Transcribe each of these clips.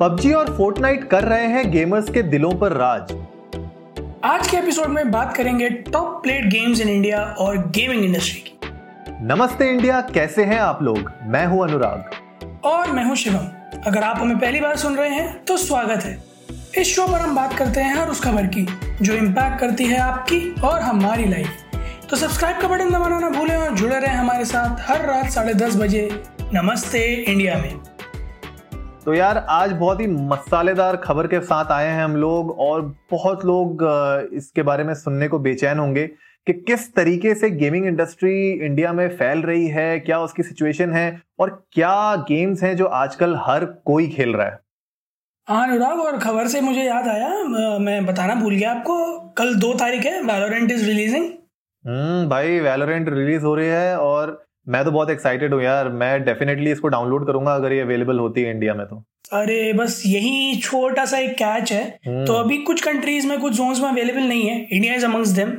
PUBG और Fortnite कर रहे हैं गेमर्स के दिलों पर राज। आज के एपिसोड में बात करेंगे top played games in India और गेमिंग इंडस्ट्री की। नमस्ते इंडिया कैसे हैं आप लोग? मैं हूँ अनुराग। और मैं हूँ शिवम। अगर आप हमें पहली बार सुन रहे हैं तो स्वागत है। इस शो पर हम बात करते हैं हर उस खबर की जो इम्पैक्ट करती है आपकी और हमारी लाइफ तो सब्सक्राइब का बटन दबाना ना भूलें और जुड़े रहें हमारे साथ हर रात साढ़े दस बजे नमस्ते इंडिया में। तो यार आज बहुत ही मसालेदार खबर के साथ आए हैं हम लोग और बहुत लोग इसके बारे में सुनने को बेचैन होंगे कि किस तरीके से गेमिंग इंडस्ट्री इंडिया में फैल रही है क्या उसकी सिचुएशन है और क्या गेम्स हैं जो आजकल हर कोई खेल रहा है। हाँ अनुराग और खबर से मुझे याद आया मैं बताना भूल गया आपको कल दो तारीख है वैलोरेंट इज़ रिलीजिंग हम्म भाई वैलोरेंट रिलीज़ हो रही है और मैं तो बहुत एक्साइटेड हूँ यार। मैं डेफिनेटली इसको डाउनलोड करूँगा अगर ये अवेलेबल होती है इंडिया में तो। अरे बस यही छोटा सा एक कैच है। हम्म। तो अभी कुछ कंट्रीज़ में कुछ जोन्स में अवेलेबल नहीं है। इंडिया इज़ अमंग्स देम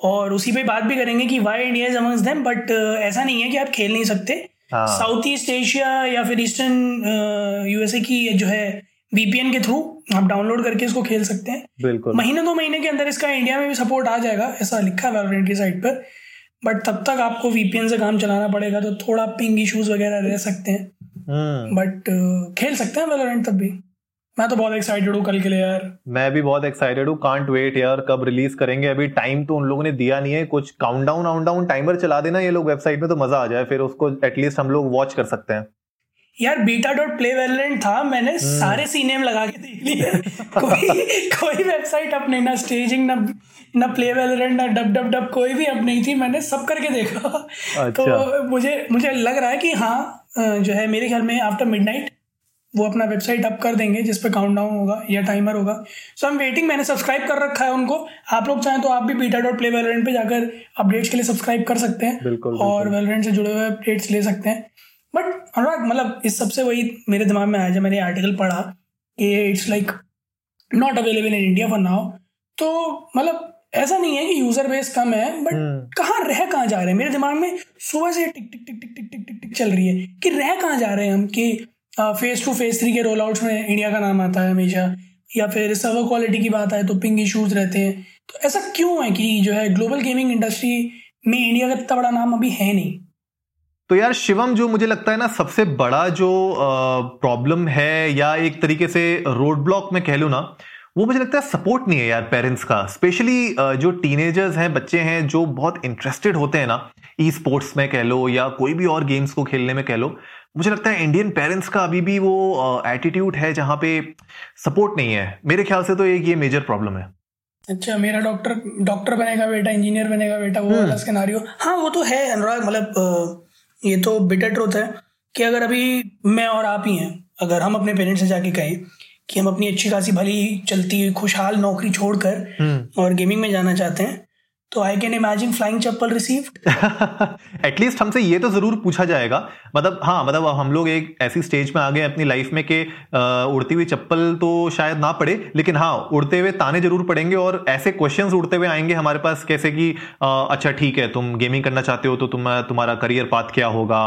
और उसी पे बात भी करेंगे कि why India is amongst them but ऐसा नहीं है कि आप खेल नहीं सकते। साउथ ईस्ट एशिया या फिर ईस्टर्न यूएसए की जो है बीपीएन के थ्रू आप डाउनलोड करके इसको खेल सकते हैं। बिल्कुल। महीने दो महीने के अंदर इसका इंडिया में भी सपोर्ट आ जाएगा ऐसा लिखा है की साइट पर। बट तब तक आपको वीपीएन से काम चलाना पड़ेगा तो थोड़ा पिंग इश्यूज़ वगैरह रह सकते हैं। But hmm. uh, खेल सकते हैं वेलोरेंट तब भी। मैं तो बहुत एक्साइटेड हूँ कल के लिए यार। मैं भी बहुत एक्साइटेड हूँ कांट वेट यार कब रिलीज़ करेंगे। अभी टाइम तो उन लोगों ने दिया नहीं है कुछ काउंटडाउन डाउन टाइमर चला देना ये लोग वेबसाइट में तो मज़ा आ जाए फिर उसको एटलीस्ट हम लोग वॉच कर सकते हैं। यार बीटा डॉट प्ले वेलेंट था मैंने hmm. सारे सीनेम लगा के देख लिए। कोई कोई वेबसाइट अब नहीं ना स्टेजिंग ना ना प्ले वेलेंट ना डब डब डब कोई भी अब नहीं थी मैंने सब करके देखा। अच्छा। तो मुझे मुझे लग रहा है कि हाँ जो है मेरे ख्याल में आफ्टर मिडनाइट वो अपना वेबसाइट अप कर देंगे जिस पे काउंटडाउन होगा या टाइमर होगा। सो हम वेटिंग मैंने सब्सक्राइब कर रखा है उनको। आप लोग चाहें तो आप भी बीटा डॉट प्ले वेलेंट पे जाकर अपडेट्स के लिए सब्सक्राइब कर सकते हैं बिल्कुल, और वेलेंट से जुड़े हुए अपडेट्स ले सकते हैं। बट अनुराग मतलब इस सबसे वही मेरे दिमाग में आया जब मैंने आर्टिकल पढ़ा कि it's like not available in India for now तो मतलब ऐसा नहीं है कि यूज़र बेस कम है बट हम्म। कहाँ रह कहाँ जा रहे हैं? मेरे दिमाग में सुबह से टिक टिक टिक टिक टिक टिक टिक टिक चल रही है कि रह कहाँ जा रहे हैं हम? कि फेस टू फेस थ्री के रोल आउट में इंडिया का नाम आता है हमेशा या फिर सर्वर क्वालिटी की बात आए तो पिंग इशूज रहते हैं। तो ऐसा क्यों है कि जो है ग्लोबल गेमिंग इंडस्ट्री में इंडिया का इतना बड़ा नाम अभी है नहीं? तो यार शिवम जो मुझे लगता है ना सबसे बड़ा जो प्रॉब्लम है या एक तरीके से रोड ब्लॉक में कह लू ना वो मुझे लगता है सपोर्ट नहीं है यार पेरेंट्स का। स्पेशली जो टीनेजर्स हैं बच्चे हैं जो बहुत इंटरेस्टेड होते हैं ना ई स्पोर्ट्स में कह लो या कोई भी और गेम्स को खेलने में कह लो मुझे लगता है इंडियन पेरेंट्स का अभी भी वो एटीट्यूड है जहाँ पे सपोर्ट नहीं है। मेरे ख्याल से तो एक ये मेजर प्रॉब्लम है। अच्छा मेरा डॉक्टर डॉक्टर बनेगा बेटा इंजीनियर बनेगा बेटा वो वाला स्केनारियो हम्म। हाँ वो तो है अनुराग मतलब ये तो बिटर ट्रुथ है कि अगर अभी मैं और आप ही हैं अगर हम अपने पेरेंट्स से जाके कहें कि हम अपनी अच्छी खासी भली चलती खुशहाल नौकरी छोड़कर हम्म। और गेमिंग में जाना चाहते हैं तो I can imagine flying chappal received at least हमसे ये तो ज़रूर पूछा जाएगा। मतलब हाँ मतलब हम लोग एक ऐसी स्टेज में आ गए अपनी लाइफ में कि उड़ती हुई चप्पल तो शायद ना पड़े, लेकिन हाँ उड़ते हुए ताने ज़रूर पड़ेंगे और ऐसे क्वेश्चंस उड़ते हुए आएँगे हमारे पास कैसे कि अच्छा ठीक है, तुम गेमिंग करना चाहते हो तो तुम, तुम्हारा करियर पाथ क्या होगा?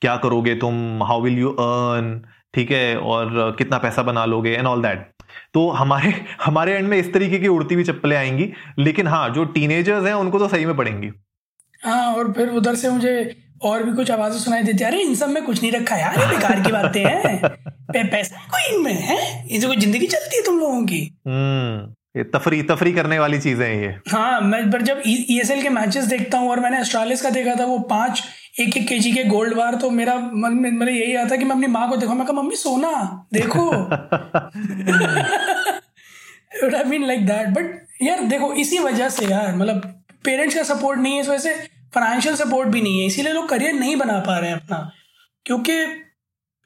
क्या करोगे तुम? हाउ विल यू अर्न ठीक है, और कितना पैसा बना लोगे? एंड ऑल दैट तो हमारे हमारे एंड में इस तरीके की उड़ती हुई चप्पलें आएँगी लेकिन हाँ जो टीनेजर्स हैं उनको तो सही में पड़ेंगी हाँ और फिर उधर से मुझे और भी कुछ आवाज़ें सुनाई देती अरे इन सब में कुछ नहीं रखा यार बेकार की बातें हैं। पैसा कोई इनमें है? इनसे कोई ज़िंदगी चलती है तुम लोगों की। हम्म। ये तफरी तफरी करने वाली चीज़ें हैं ये। हाँ मैं, पर जब ई e के मैचेस देखता हूँ और मैंने ऑस्ट्रेलिया का देखा था, वो पाँच, एक एक केजी के गोल्ड बार तो मेरा मन में मेरा यही आता कि मैं अपनी माँ को देखो। मैं कहा, मम्मी, सोना, देखो। I mean like that but यार, देखो, इसी वजह से यार मतलब पेरेंट्स का सपोर्ट नहीं है, इस वजह से फाइनेंशियल सपोर्ट भी नहीं है, इसीलिए लोग करियर नहीं बना पा रहे हैं अपना। क्योंकि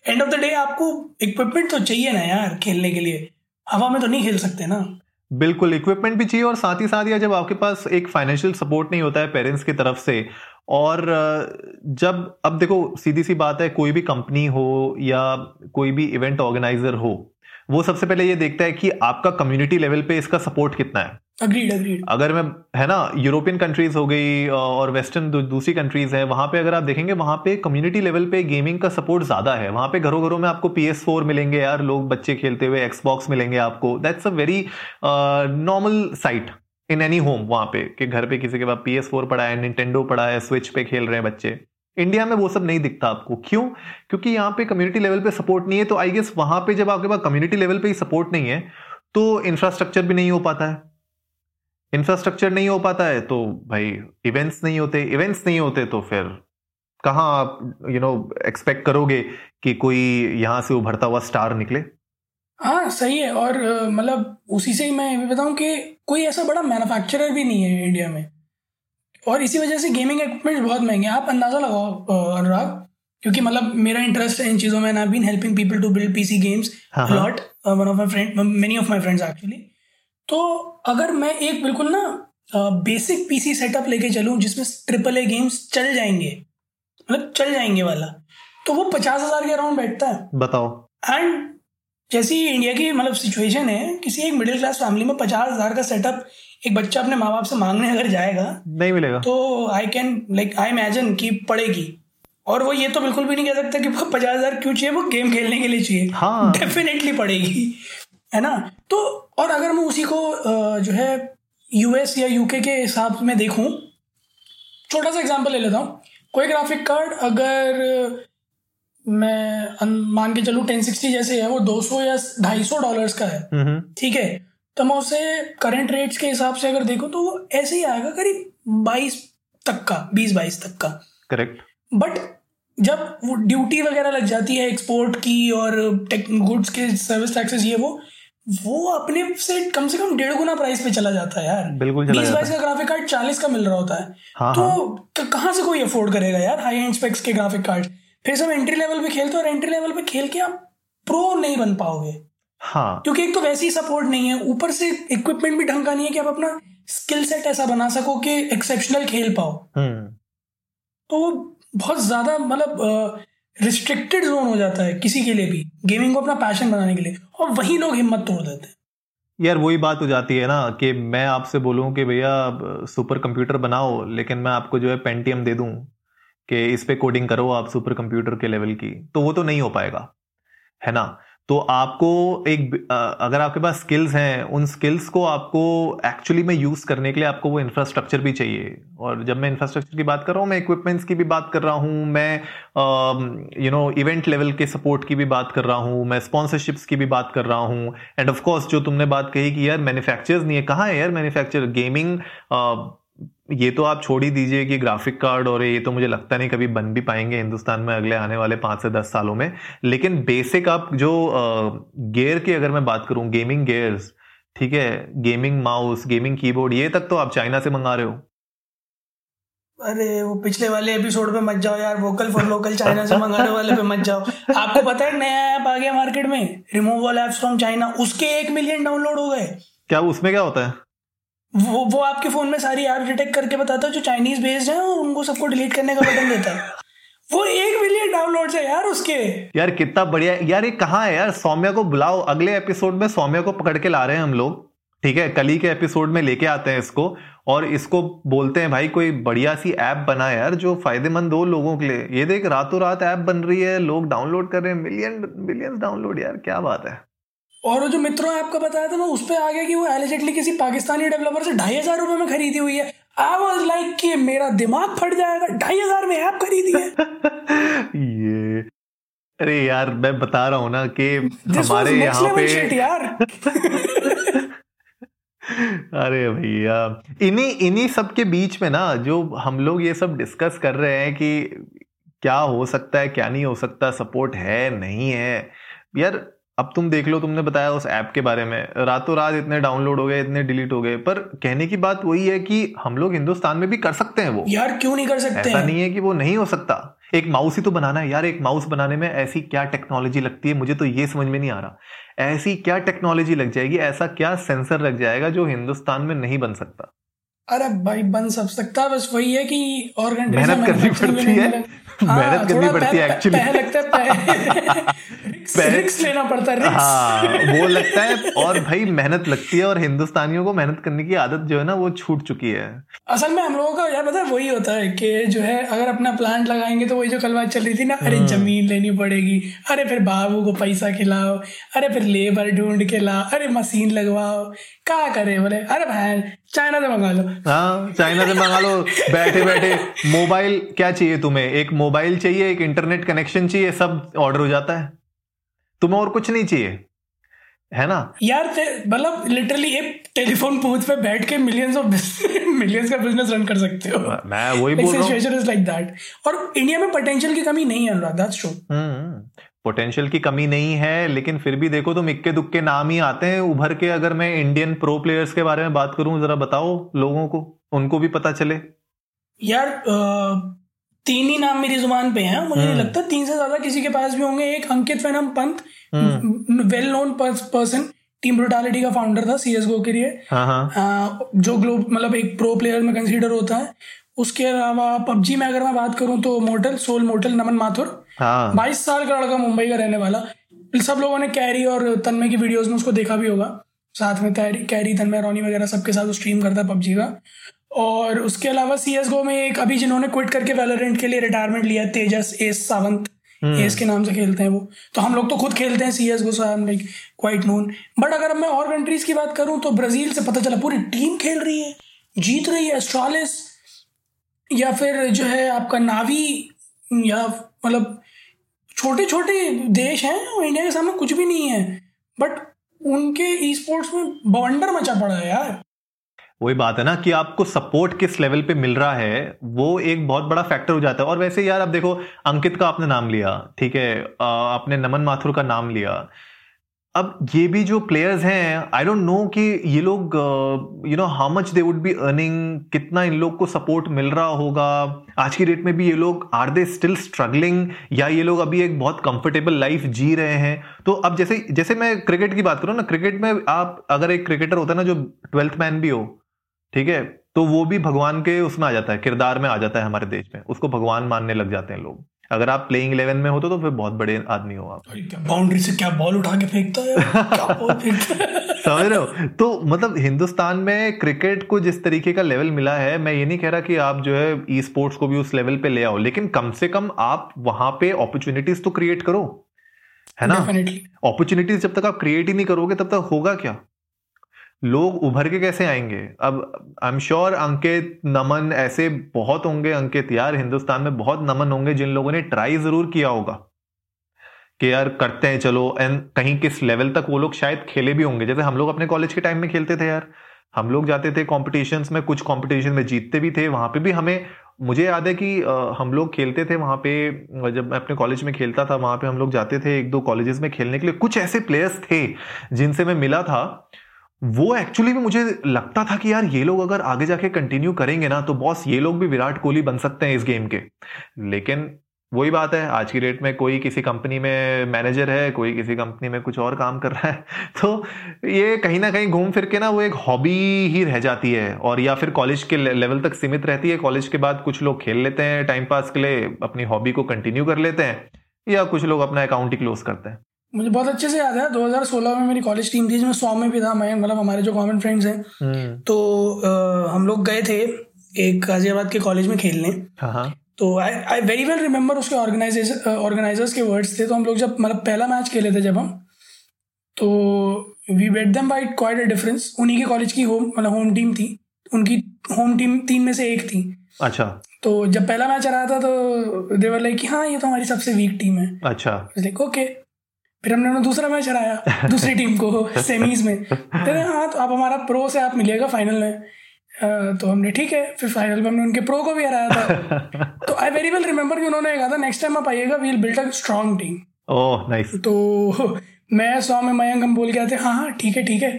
एंड ऑफ़ द डे आपको इक्विपमेंट तो चाहिए ना यार, खेलने के लिए। हवा में तो नहीं खेल सकते ना। बिल्कुल इक्विपमेंट भी चाहिए और साथ ही साथ या जब आपके पास एक फाइनेंशियल सपोर्ट नहीं होता है पेरेंट्स की तरफ़ से और जब, अब देखो सीधी सी बात है कोई भी कंपनी हो या कोई भी इवेंट ऑर्गेनाइजर हो, वो सबसे पहले ये देखता है कि आपका कम्युनिटी लेवल पे इसका सपोर्ट कितना है। अग्रीड अग्रीड अगर मैं, है ना यूरोपियन कंट्रीज़ हो गई और वेस्टर्न दूसरी कंट्रीज़ है, वहाँ पे अगर आप देखेंगे, वहाँ पे कम्युनिटी लेवल पे गेमिंग का सपोर्ट ज़्यादा है। वहाँ पे घरों घरों में आपको पी एस फोर मिलेंगे यार, लोग बच्चे खेलते हुए एक्सबॉक्स मिलेंगे आपको। That's a very normal sight in any home वहाँ पे, कि घर पे किसी के पास पी एस फोर पड़ा है निंटेंडो पड़ा है स्विच पे खेल रहे हैं बच्चे। इंडिया में वो सब नहीं दिखता आपको। क्यों? क्योंकि यहाँ पे कम्युनिटी लेवल पे सपोर्ट नहीं है तो आई गेस वहाँ पे जब आपके पास कम्युनिटी लेवल पे ही सपोर्ट नहीं है तो इंफ्रास्ट्रक्चर भी नहीं हो पाता है। इंफ्रास्ट्रक्चर नहीं हो पाता है तो भाई इवेंट्स नहीं होते। इवेंट्स नहीं होते तो फिर कहाँ आप यू नो एक्सपेक्ट करोगे कि कोई यहाँ से उभरता हुआ स्टार निकले? हाँ सही है। और मतलब उसी से ही मैं ये बताऊँ कि कोई ऐसा बड़ा मैन्युफैक्चरर भी नहीं है इंडिया में। और इसी वजह से गेमिंग इक्विपमेंट बहुत महँगे आप अंदाज़ा लगाओ अनुराग क्योंकि मतलब मेरा इंटरेस्ट है इन चीज़ों में I been helping people to build PC games lot one of my friend many of my friends actually तो अगर मैं एक बिल्कुल ना बेसिक पीसी सेटअप लेके चलूँ जिसमें ट्रिपल ए गेम्स चल जाएँगे मतलब चल जाएँगे वाला तो वो पचास हज़ार के अराउंड बैठता है। बताओ। एंड जैसी इंडिया की मतलब सिचुएशन है किसी एक मिडिल क्लास फैमिली में पचास हज़ार का सेटअप एक बच्चा अपने माँ बाप से मांगने अगर जाएगा नहीं मिलेगा। तो I can like I imagine कि पड़ेगी। और वो ये तो बिल्कुल भी नहीं कह सकता कि पचास हज़ार क्यों चाहिए वो गेम खेलने के लिए चाहिए। हाँ। डेफिनेटली पड़ेगी है ना? तो और अगर मैं उसी को जो है यूएस या यूके के हिसाब में देखूँ छोटा सा एग्जांपल ले लेता हूँ। कोई ग्राफिक कार्ड अगर मैं मान के चलूँ टेन सिक्सटी जैसे है वो दो सौ या ढाई सौ डॉलर का है। हम्म, हम्म। ठीक है? तो मैं उसे करंट रेट्स के हिसाब से अगर देखूँ तो वो ऐसे ही आएगा करीब बाईस तक का बीस बाईस तक का। करेक्ट बट जब वो ड्यूटी वगैरह लग जाती है एक्सपोर्ट की और गुड्स के सर्विस टैक्सेस ये वो वो अपने से कम से कम डेढ़ गुना प्राइस पे चला जाता है यार। बिल्कुल बीस बाईस का ग्राफिक कार्ड चालीस का मिल रहा होता है। हाँ, तो हाँ. कहाँ से कोई अफोर्ड करेगा यार हाई एंड स्पेक्स के ग्राफिक कार्ड फिर सब एंट्री लेवल पे खेलते और एंट्री लेवल पे खेल के आप प्रो नहीं बन पाओगे। हाँ। क्योंकि एक तो वैसे ही सपोर्ट नहीं है। ऊपर से इक्विपमेंट भी ढंग का नहीं है कि आप अपना स्किल सेट ऐसा बना सको कि एक्सेप्शनल खेल पाओ। हम्म। तो बहुत ज़्यादा मतलब रिस्ट्रिक्टेड जोन हो जाता है किसी के लिए भी, गेमिंग को अपना पैशन बनाने के लिए, और वही लोग हिम्मत तोड़ देते हैं। यार, वही बात हो जाती है ना कि मैं आपसे बोलूँ कि भैया सुपर कंप्यूटर बनाओ, लेकिन मैं आपको जो है पेंटियम दे दूँ कि इस पे कोडिंग करो आप सुपर कंप्यूटर के लेवल की तो वो तो नहीं हो पाएगा, है ना? तो आपको एक अगर आपके पास स्किल्स हैं, उन स्किल्स को आपको एक्चुअली में यूज़ करने के लिए आपको वो इंफ्रास्ट्रक्चर भी चाहिए। और जब मैं इंफ्रास्ट्रक्चर की बात कर रहा हूँ, मैं इक्विपमेंट्स की भी बात कर रहा हूँ, मैं यू नो इवेंट लेवल के सपोर्ट की भी बात कर रहा हूँ, मैं स्पॉन्सरशिप्स की भी बात कर रहा हूँ। एंड ऑफकोर्स जो तुमने बात कही कि यार मैन्युफैक्चरर्स नहीं है, कहाँ है यार मैन्युफैक्चर गेमिंग ये तो आप छोड़ ही दीजिए कि ग्राफिक कार्ड और ये तो मुझे लगता नहीं कभी बन भी पाएँगे हिंदुस्तान में अगले आने वाले पाँच से दस सालों में। लेकिन बेसिक आप जो गेयर की अगर मैं बात करूँ गेमिंग गेयर्स ठीक है गेमिंग माउस गेमिंग कीबोर्ड ये तक तो आप चाइना से मंगा रहे हो। अरे वो पिछले वाले एपिसोड पे मत जाओ यार वोकल फॉर लोकल चाइना से मंगाने वाले पे मत जाओ। आपको पता है नया ऐप आ गया मार्केट में रिमूवल एप्स फ्रॉम चाइना उसके एक मिलियन डाउनलोड हो गए। क्या उसमें क्या होता है? वो वो आपके फ़ोन में सारी ऐप डिटेक्ट करके बताता है जो चाइनीज़ बेस्ड है और उनको सबको डिलीट करने का बटन देता है। वो एक मिलियन डाउनलोड है यार उसके। यार, कितना बढ़िया। यार, ये कहाँ है यार? सौम्या को बुलाओ। अगले एपिसोड में सौम्या को पकड़ के ला रहे हैं हम लोग। ठीक है? कल के एपिसोड में लेके आते हैं इसको। और इसको बोलते हैं, भाई, कोई बढ़िया सी ऐप बना यार जो फ़ायदेमंद हो लोगों के लिए। ये देख, रातों रात ऐप बन रही है। लोग डाउनलोड कर रहे हैं। मिलियन मिलियन डाउनलोड यार, क्या बात है। और वो जो मित्रों ऐप का बताया था मैं उस पर आ गया कि वो एलिजेटली किसी पाकिस्तानी डेवलपर से ढाई हज़ार रुपए में खरीदी हुई है। आई वॉज़ लाइक कि मेरा दिमाग फट जाएगा ढाई हज़ार में ऐप खरीदी है। ये अरे यार मैं बता रहा हूँ ना कि हमारे यहाँ पे यार। अरे भैया इन्हीं इन्हीं सब के बीच में ना जो हम लोग ये सब डिस्कस कर रहे हैं कि क्या हो सकता है क्या नहीं हो सकता सपोर्ट है नहीं है यार अब तुम देख लो तुमने बताया उस ऐप के बारे में। रातों रात इतने डाउनलोड हो गए इतने डिलीट हो गए पर कहने की बात वही है कि हम लोग हिंदुस्तान में भी कर सकते हैं वो। यार क्यों नहीं कर सकते ऐसा नहीं है कि वो नहीं हो सकता। एक माउस ही तो बनाना है। यार एक माउस बनाने में ऐसी क्या टेक्नोलॉजी लगती है? मुझे तो ये समझ में नहीं आ रहा। ऐसी क्या टेक्नोलॉजी लग जाएगी? ऐसा क्या सेंसर लग जाएगा जो हिंदुस्तान में नहीं बन सकता? अरे भाई बन सब सकता बस वही है कि मेहनत करनी पड़ती है। मेहनत करनी पड़ती है एक्चुअली लगता है रिक्स लेना पड़ता है रिक्स हाँ वो लगता है और भाई मेहनत लगती है और हिंदुस्तानियों को मेहनत करने की आदत जो है ना वो छूट चुकी है। असल में हम लोगों का यार पता है वही होता है कि जो है अगर अपना प्लांट लगाएँगे तो वही जो कल बात चल रही थी ना अरे हाँ। ज़मीन लेनी पड़ेगी अरे फिर बाबू को पैसा खिलाओ अरे फिर लेबर ढूंढ के लाओ अरे मशीन लगवाओ क्या करे बोले? अरे भाई चाइना से मंगा लो। हाँ चाइना से मंगा लो बैठे बैठे मोबाइल क्या चाहिए तुम्हें? एक मोबाइल चाहिए एक इंटरनेट कनेक्शन चाहिए सब ऑर्डर हो जाता है। तुम्हें और कुछ नहीं चाहिए है ना? यार मतलब लिटरली एक टेलीफोन बूथ पे बैठ के मिलियंस ऑफ़ मिलियंस का बिज़नेस रन कर सकते हो। मैं वही बोल रहा हूँ। इज़ लाइक दैट और इंडिया में पोटेंशियल की कमी नहीं है अनुराग दैट्स ट्रू पोटेंशियल की कमी नहीं है लेकिन फिर भी देखो तुम इक्के दुक्के नाम ही आते हैं। उभर के अगर मैं इंडियन प्रो प्लेयर्स के बारे में बात करूँ जरा बताओ लोगों को उनको भी पता चले। यार तीन ही नाम मेरी ज़ुबान पे हैं। मुझे नहीं हम्म। लगता तीन से ज़्यादा किसी के पास भी होंगे। एक Ankit venom Pant. Well known person team brutality का फाउंडर था सीएसगो के लिए। हाँ हाँ। जो ग्लोब मतलब एक प्रो प्लेयर में कंसीडर होता है। उसके अलावा पबजी में अगर मैं बात करूँ तो Mortal Soul Mortal Naman Mathur. हाँ। बाईस साल का लड़का मुंबई का रहने वाला। सब लोगों ने कैरी और तन्मय की वीडियोस में उसको देखा भी होगा। साथ में कैरी कैरी तन्मय रोनी वगैरह सबके साथ स्ट्रीम करता है पबजी का। और उसके अलावा सी एस गो में एक अभी जिन्होंने क्विट करके वेलोरेंट के लिए रिटायरमेंट लिया तेजस एस सावंत एस के नाम से खेलते हैं वो। तो हम लोग तो खुद खेलते हैं C S GO like quite known but अगर मैं और कंट्रीज़ की बात करूँ तो ब्राज़ील से पता चला पूरी टीम खेल रही है जीत रही है एस्ट्रॉलिस या फिर जो है आपका नावी या मतलब छोटे छोटे देश हैं और इंडिया के सामने कुछ भी नहीं है। बट उनके ई स्पोर्ट्स में बवंडर मचा पड़ा है यार। वही बात है ना कि आपको सपोर्ट किस लेवल पे मिल रहा है, वो एक बहुत बड़ा फैक्टर हो जाता है। और वैसे यार, अब देखो, अंकित का आपने नाम लिया, ठीक है? आपने नमन माथुर का नाम लिया। अब ये भी जो प्लेयर्स हैं आई डोंट नो कि ये लोग you know how much they would be earning कितना इन लोग को सपोर्ट मिल रहा होगा। आज की डेट में भी ये लोग आर दे स्टिल स्ट्रगलिंग या ये लोग अभी एक बहुत कंफर्टेबल लाइफ जी रहे हैं? तो अब जैसे जैसे मैं क्रिकेट की बात करूँ ना क्रिकेट में आप, अगर एक क्रिकेटर होता है ना जो ट्वेल्थ मैन भी हो ठीक है? तो वो भी भगवान के उसमें आ जाता है किरदार में आ जाता है हमारे देश में। उसको भगवान मानने लग जाते हैं लोग। अगर आप प्लेइंग इलेवन में होते तो फिर बहुत बड़े आदमी हो आप। बाउंड्री से क्या बॉल उठा के फेंकता है क्या बॉल फेंकता समझ रहे हो? तो मतलब हिंदुस्तान में क्रिकेट को जिस तरीके का लेवल मिला है मैं ये नहीं कह रहा कि आप जो है ई स्पोर्ट्स को भी उस लेवल पे ले आओ लेकिन कम से कम आप वहाँ पे अपॉर्चुनिटीज़ तो क्रिएट करो। है ना? अपॉर्चुनिटीज़ जब तक आप क्रिएट ही नहीं करोगे तब तक होगा क्या? लोग उभर के कैसे आएँगे? अब आई एम श्योर अंकित नमन ऐसे बहुत होंगे, अंकित यार हिंदुस्तान में बहुत नमन होंगे जिन लोगों ने ट्राई ज़रूर किया होगा। कि यार करते हैं, चलो एंड कहीं किस लेवल तक वो लोग शायद खेले भी होंगे। जैसे हम लोग अपने कॉलेज के टाइम में खेलते थे यार। हम लोग जाते थे कॉम्पिटिशन्स में, कुछ कॉम्पिटिशन में जीतते भी थे, वहाँ पे भी हमें, मुझे याद है कि हम लोग खेलते थे वहाँ पे, जब मैं अपने कॉलेज में खेलता था, वहाँ पे हम लोग जाते थे एक दो कॉलेजेस में खेलने के लिए। कुछ ऐसे प्लेयर्स थे जिनसे मैं मिला था। वो एक्चुअली भी मुझे लगता था कि यार ये लोग अगर आगे जाके कंटिन्यू करेंगे ना तो बॉस ये लोग भी विराट कोहली बन सकते हैं इस गेम के। लेकिन वही बात है, आज की डेट में कोई किसी कंपनी में मैनेजर है, कोई किसी कंपनी में कुछ और काम कर रहा है तो ये कहीं ना कहीं घूम फिर के ना वो एक हॉबी ही रह जाती है। और या फिर कॉलेज के लेवल तक सीमित रहती है कॉलेज के बाद कुछ लोग खेल लेते हैं टाइम पास के लिए अपनी हॉबी को कंटिन्यू कर लेते हैं, या कुछ लोग अपना अकाउंट ही क्लोज करते हैं। मुझे बहुत अच्छे से याद है 2016 में मेरी कॉलेज टीम थी जिसमें सौम्य भी था मैं मतलब हमारे जो कॉमन फ्रेंड्स हैं। हम्म, तो अ, हम लोग गए थे एक गाजियाबाद के कॉलेज में खेलने। हाँ हाँ। तो I I very well remember उसके ऑर्गेनाइजेशन ऑर्गेनाइजर्स के वर्ड्स थे। तो हम लोग जब मतलब पहला मैच खेले थे जब हम तो we beat them by quite a difference उन्हीं के कॉलेज की होम मतलब होम टीम थी। उनकी होम टीम तीन में से एक थी। अच्छा। तो जब पहला मैच आ रहा था तो देवर लाइक हाँ ये तो हमारी सबसे वीक टीम है। अच्छा। लाइक ओके फिर हमने उन्हें दूसरा मैच हराया दूसरी टीम को सेमीज में। कहते हैं, तो आप हमारा प्रो से आप मिलिएगा फाइनल में। तो हमने ठीक है। फिर फाइनल में हमने उनके प्रो को भी हराया था। तो आई वेरी वेल रिमेम्बर कि उन्होंने कहा था नेक्स्ट टाइम आप आइएगा we'll build a strong team oh nice तो मैं सौ में मयंक हम बोल के आते हाँ हाँ ठीक है ठीक है।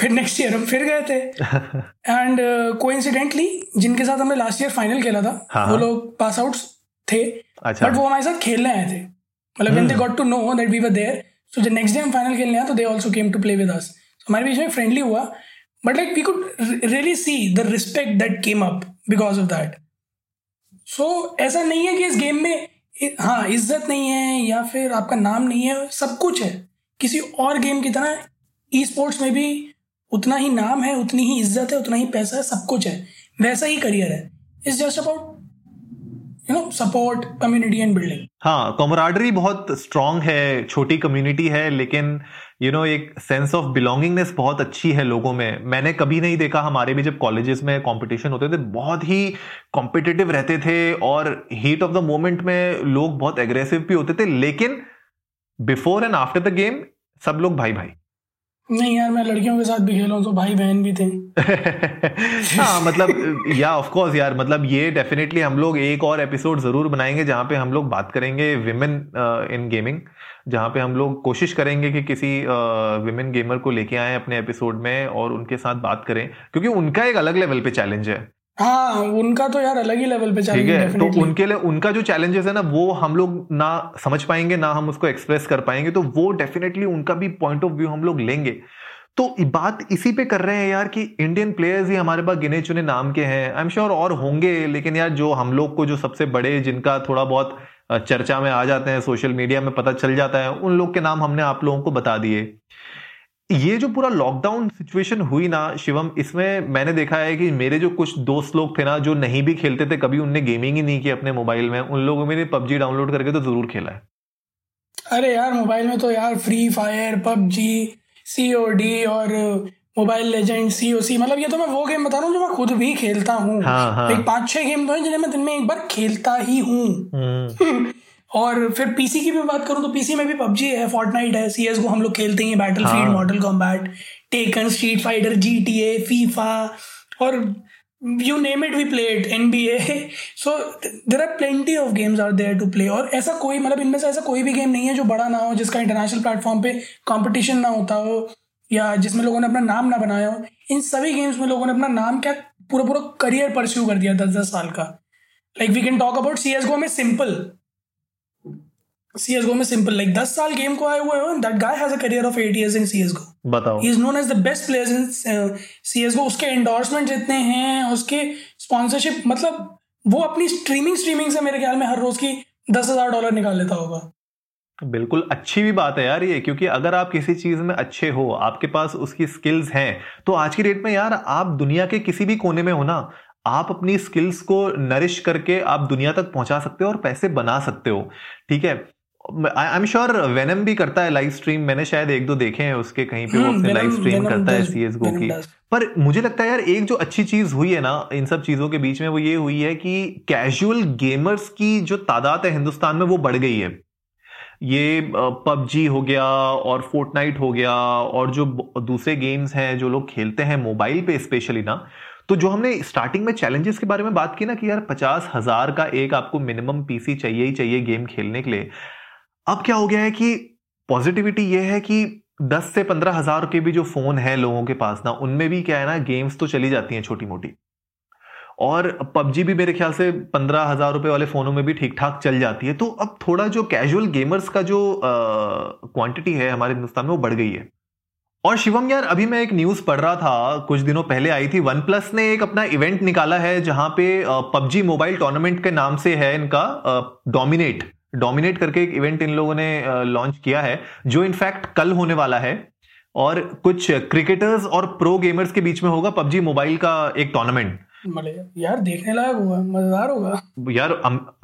फिर नेक्स्ट ईयर हम फिर गए थे। एंड कोइंसिडेंटली जिनके साथ हमने लास्ट ईयर फाइनल खेला था हाँ, वो हाँ। लोग पास आउट थे। अच्छा। बट वो हमारे साथ खेलने आए थे। मतलब when they got to know that we were there so जब नेक्स्ट डे हम फाइनल खेलने आए तो they also came to play with us so हमारे बीच में फ्रेंडली हुआ but like we could really see the respect that came up because of that so ऐसा नहीं है कि इस गेम में हाँ इज़्ज़त नहीं है या फिर आपका नाम नहीं है सब कुछ है। किसी और गेम की तरह ई स्पोर्ट्स में भी उतना ही नाम है उतनी ही इज़्ज़त है उतना ही पैसा है सब कुछ है। वैसा ही करियर है। It's just about you know support community and building हाँ कॉमराडरी बहुत स्ट्रांग है छोटी कम्युनिटी है लेकिन यू you नो know, एक सेंस ऑफ़ बिलोंगिंगनेस बहुत अच्छी है लोगों में। मैंने कभी नहीं देखा हमारे भी जब कॉलेजेस में कंपटीशन होते थे बहुत ही कॉम्पिटिटिव रहते थे और हीट ऑफ़ द मोमेंट में लोग बहुत एग्रेसिव भी होते थे लेकिन before and after the game सब लोग भाई भाई नहीं यार मैं लड़कियों के साथ भी खेला तो भाई बहन भी थे। हाँ मतलब या ऑफ़ कोर्स यार मतलब ये डेफिनेटली हम लोग एक और एपिसोड ज़रूर बनाएँगे जहाँ पे हम लोग बात करेंगे विमेन इन गेमिंग जहाँ पे हम लोग कोशिश करेंगे कि किसी विमेन uh, गेमर को लेके आए अपने एपिसोड में और उनके साथ बात करें क्योंकि उनका एक अलग लेवल पे चैलेंज है। हाँ उनका तो यार अलग ही लेवल पे ठीक है तो उनके लिए उनका जो चैलेंजेस है ना वो हम लोग ना समझ पाएँगे ना हम उसको एक्सप्रेस कर पाएँगे तो वो डेफिनेटली उनका भी पॉइंट ऑफ़ व्यू हम लोग लेंगे। तो बात इसी पे कर रहे हैं यार कि इंडियन प्लेयर्स ही हमारे पास गिने चुने नाम के हैं। आई एम श्योर और होंगे लेकिन यार जो हम लोग को जो सबसे बड़े जिनका थोड़ा बहुत चर्चा में आ जाते हैं सोशल मीडिया में पता चल जाता है उन लोग के नाम हमने आप लोगों को बता दिए। ये जो पूरा लॉकडाउन सिचुएशन हुई ना शिवम इसमें मैंने देखा है कि मेरे जो कुछ दोस्त लोग थे ना जो नहीं भी खेलते थे कभी उनने गेमिंग ही नहीं की अपने मोबाइल में उन लोगों में पबजी डाउनलोड करके तो ज़रूर खेला है अरे यार मोबाइल में तो यार Free Fire PUBG C O D और mobile legend C O C मतलब ये तो मैं वो गेम बता रहा हूँ जो मैं खुद भी खेलता हूँ हाँ, हाँ. एक पाँच छह गेम तो है जिन्हें मैं दिन में एक बार खेलता ही हूँ हम्म। और फिर पीसी की भी बात करूँ तो पीसी में भी पबजी है फोर्टनाइट है सी को हम लोग खेलते हैं Battlefield Mortal Kombat Tekken Street Fighter G T A FIFA और you name it we played N B A so there are plenty of games are there to play और ऐसा कोई मतलब इनमें से ऐसा कोई भी गेम नहीं है जो बड़ा ना हो जिसका इंटरनेशनल प्लेटफॉर्म पे कॉम्पिटिशन ना होता हो या जिसमें लोगों ने अपना नाम ना बनाया हो। इन सभी गेम्स में लोगों ने अपना नाम क्या पूरा पूरा करियर परस्यू कर दिया दस दस साल का। Like we can talk about C S GO में सिंपल CSGO में सिंपल लाइक दस साल गेम को आए हुए हो that guy has a career of eight years in CSGO बताओ। He is known as the best players in CSGO उसके एंडोर्समेंट जितने हैं उसके स्पॉन्सरशिप मतलब वो अपनी स्ट्रीमिंग स्ट्रीमिंग से मेरे ख्याल में हर रोज की दस हज़ार डॉलर निकाल लेता होगा। बिल्कुल अच्छी भी बात है यार ये क्योंकि अगर आप किसी चीज़ में अच्छे हो आपके पास उसकी स्किल्स हैं तो आज की डेट में यार आप दुनिया के किसी भी कोने में हो ना आप अपनी स्किल्स को नरिश करके आप दुनिया तक पहुँचा सकते हो और पैसे बना सकते हो ठीक है? आई एम श्योर वेनम भी करता है लाइव स्ट्रीम मैंने शायद एक दो देखे हैं उसके कहीं पे वो अपने लाइव स्ट्रीम करता है सीएस गो की। पर मुझे लगता है यार एक जो अच्छी चीज़ हुई है ना इन सब चीज़ों के बीच में वो ये हुई है कि कैजुअल गेमर्स की जो तादाद है हिंदुस्तान में वो बढ़ गई है। ये पबजी हो गया और फोर्टनाइट हो गया और जो दूसरे गेम्स हैं जो लोग खेलते हैं मोबाइल पे स्पेशली ना तो जो हमने स्टार्टिंग में चैलेंजेस के बारे में बात की ना कि यार पचास हज़ार का एक आपको मिनिमम पीसी चाहिए ही चाहिए गेम खेलने के लिए अब क्या हो गया है कि पॉजिटिविटी ये है कि दस से पंद्रह हज़ार के भी जो फ़ोन है लोगों के पास ना, उनमें भी क्या है ना गेम्स तो चली जाती हैं छोटी मोटी और पबजी भी मेरे ख्याल से पंद्रह हज़ार रुपए वाले फोनों में भी ठीक ठाक चल जाती है। तो अब थोड़ा जो कैजुअल गेमर्स का जो क्वांटिटी है हमारे हिंदुस्तान में वो बढ़ गई है। और शिवम यार, अभी मैं एक न्यूज़ पढ़ रहा था, कुछ दिनों पहले आई थी वन प्लस ने एक अपना इवेंट निकाला है जहाँ पे पबजी मोबाइल टूर्नामेंट के नाम से है इनका डोमिनेट डोमिनेट करके एक इवेंट इन लोगों ने लॉन्च किया है जो इनफैक्ट कल होने वाला है। और कुछ क्रिकेटर्स और प्रो गेमर्स के बीच में होगा पबजी मोबाइल का एक टूर्नामेंट यार देखने लायक होगा मज़ेदार होगा। यार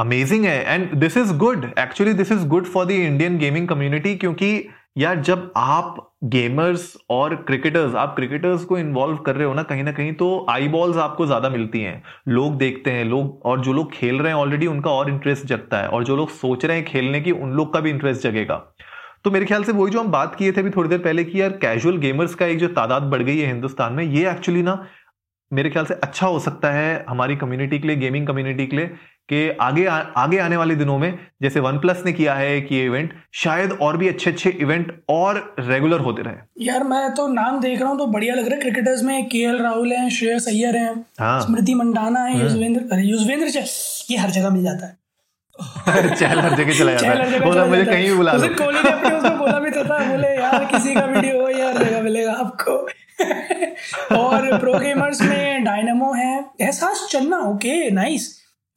अमेजिंग है। And this is good actually this is good for the Indian gaming community क्योंकि यार, जब आप गेमर्स और क्रिकेटर्स आप क्रिकेटर्स को इन्वॉल्व कर रहे हो ना, कहीं ना कहीं तो आई बॉल्स आपको ज़्यादा मिलती हैं। लोग देखते हैं, लोग, और जो लोग खेल रहे हैं ऑलरेडी उनका और इंटरेस्ट जगता है। और जो लोग सोच रहे हैं खेलने की, उन लोग का भी इंटरेस्ट जगेगा। तो मेरे ख्याल से वही जो हम बात किए थे अभी थोड़ी देर पहले कि यार कैजुअल गेमर्स का एक जो तादाद बढ़ गई है हिंदुस्तान में, ये एक्चुअली ना मेरे ख्याल से अच्छा हो सकता है हमारी कम्युनिटी के लिए गेमिंग कम्युनिटी के लिए। कि आगे आ, आगे आने वाले दिनों में जैसे वन प्लस ने किया है कि इवेंट शायद और भी अच्छे अच्छे इवेंट और रेगुलर होते रहे। यार मैं तो नाम देख रहा हूँ तो बढ़िया लग रहा है। क्रिकेटर्स में के एल राहुल है श्रेयस अय्यर है हाँ। स्मृति मंडाना है हम्म। युजवेंद्र युजवेंद्र ये हर जगह मिल जाता है। जगह चला जाता है। बोला मुझे कहीं भी बुला लो। कोहली ने अपने उसको बोला भी तो था बोले यार किसी का वीडियो हो यार जगह मिलेगा आपको। और प्रो गेमर्स में डायनामो है। एहसास चलना ओके नाइस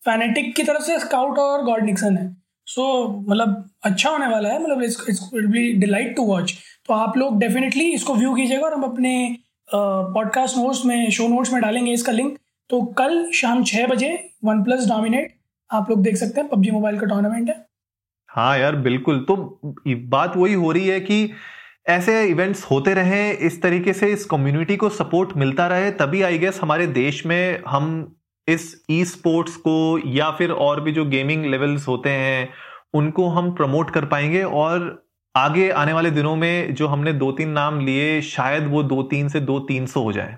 फैनेटिक की तरफ़ से स्काउट और गॉड निक्सन है। सो so, मतलब अच्छा होने वाला है मतलब it's be delight to watch तो आप लोग डेफिनेटली इसको व्यू कीजिएगा और हम अपने पॉडकास्ट नोट्स में शो नोट्स में डालेंगे इसका लिंक तो कल शाम छः बजे वन प्लस डोमिनेट आप लोग देख सकते हैं पबजी मोबाइल का टूर्नामेंट है। हाँ यार बिल्कुल। तो बात वही हो रही है कि ऐसे इवेंट्स होते रहे इस तरीके से इस कम्युनिटी को सपोर्ट मिलता रहे तभी आई गेस हमारे देश में हम इस ई स्पोर्ट्स को या फिर और भी जो गेमिंग लेवल्स होते हैं, उनको हम प्रमोट कर पाएँगे और आगे आने वाले दिनों में जो हमने दो तीन नाम लिए, शायद वो दो तीन से दो तीन सौ हो जाए।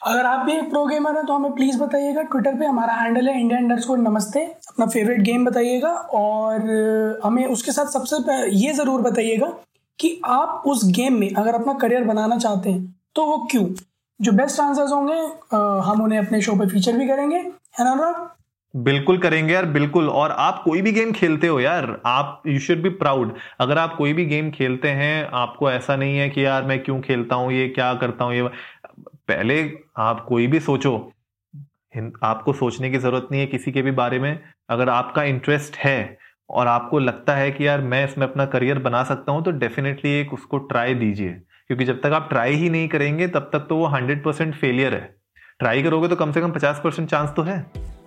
अगर आप भी एक प्रो गेमर हैं तो हमें प्लीज़ बताइएगा। ट्विटर पे हमारा हैंडल है इंडिया अंडर नमस्ते। अपना फेवरेट गेम बताइएगा और हमें उसके साथ सबसे ये ज़रूर बताइएगा कि आप उस गेम में अगर अपना करियर बनाना चाहते हैं तो वो क्यों? जो बेस्ट आंसर्स होंगे हम उन्हें अपने शो पे फीचर भी करेंगे। है ना बिल्कुल करेंगे यार, बिल्कुल। और आप कोई भी गेम खेलते हो यार, आप यू शुड बी प्राउड अगर आप कोई भी गेम खेलते हैं, आपको ऐसा नहीं है कि यार, मैं क्यों खेलता हूँ, ये क्या करता हूँ, ये पहले आप कोई भी सोचो। आपको सोचने की ज़रूरत नहीं है किसी के भी बारे में। अगर आपका इंटरेस्ट है और आपको लगता है कि यार, मैं इसमें अपना करियर बना सकता हूँ तो डेफिनेटली एक उसको ट्राई दीजिए। क्योंकि जब तक आप ट्राई ही नहीं करेंगे, तब तक तो वो हंड्रेड परसेंट फेलियर है। ट्राई करोगे तो कम से कम पचास परसेंट चांस तो है।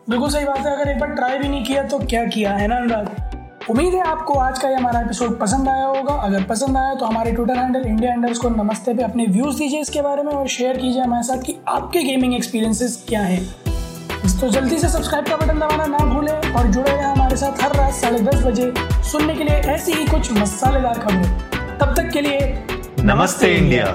बिल्कुल सही बात है। अगर एक बार ट्राई भी नहीं किया तो क्या किया है ना अनुराग? उम्मीद है आपको आज का ये हमारा एपिसोड पसंद आया होगा। अगर पसंद आया तो हमारे ट्विटर हैंडल इंडिया हैंडल्स को नमस्ते पे अपने व्यूज़ दीजिए इसके बारे में और शेयर कीजिए हमारे साथ कि आपके गेमिंग एक्सपीरियंसेस क्या हैं। तो जल्दी से सब्सक्राइब का बटन दबाना ना भूलें और जुड़े रहें हमारे साथ हर रात साढ़े दस बजे सुनने के लिए ऐसी ही कुछ मसालेदार खबरें। तब तक के लिए नमस्ते इंडिया।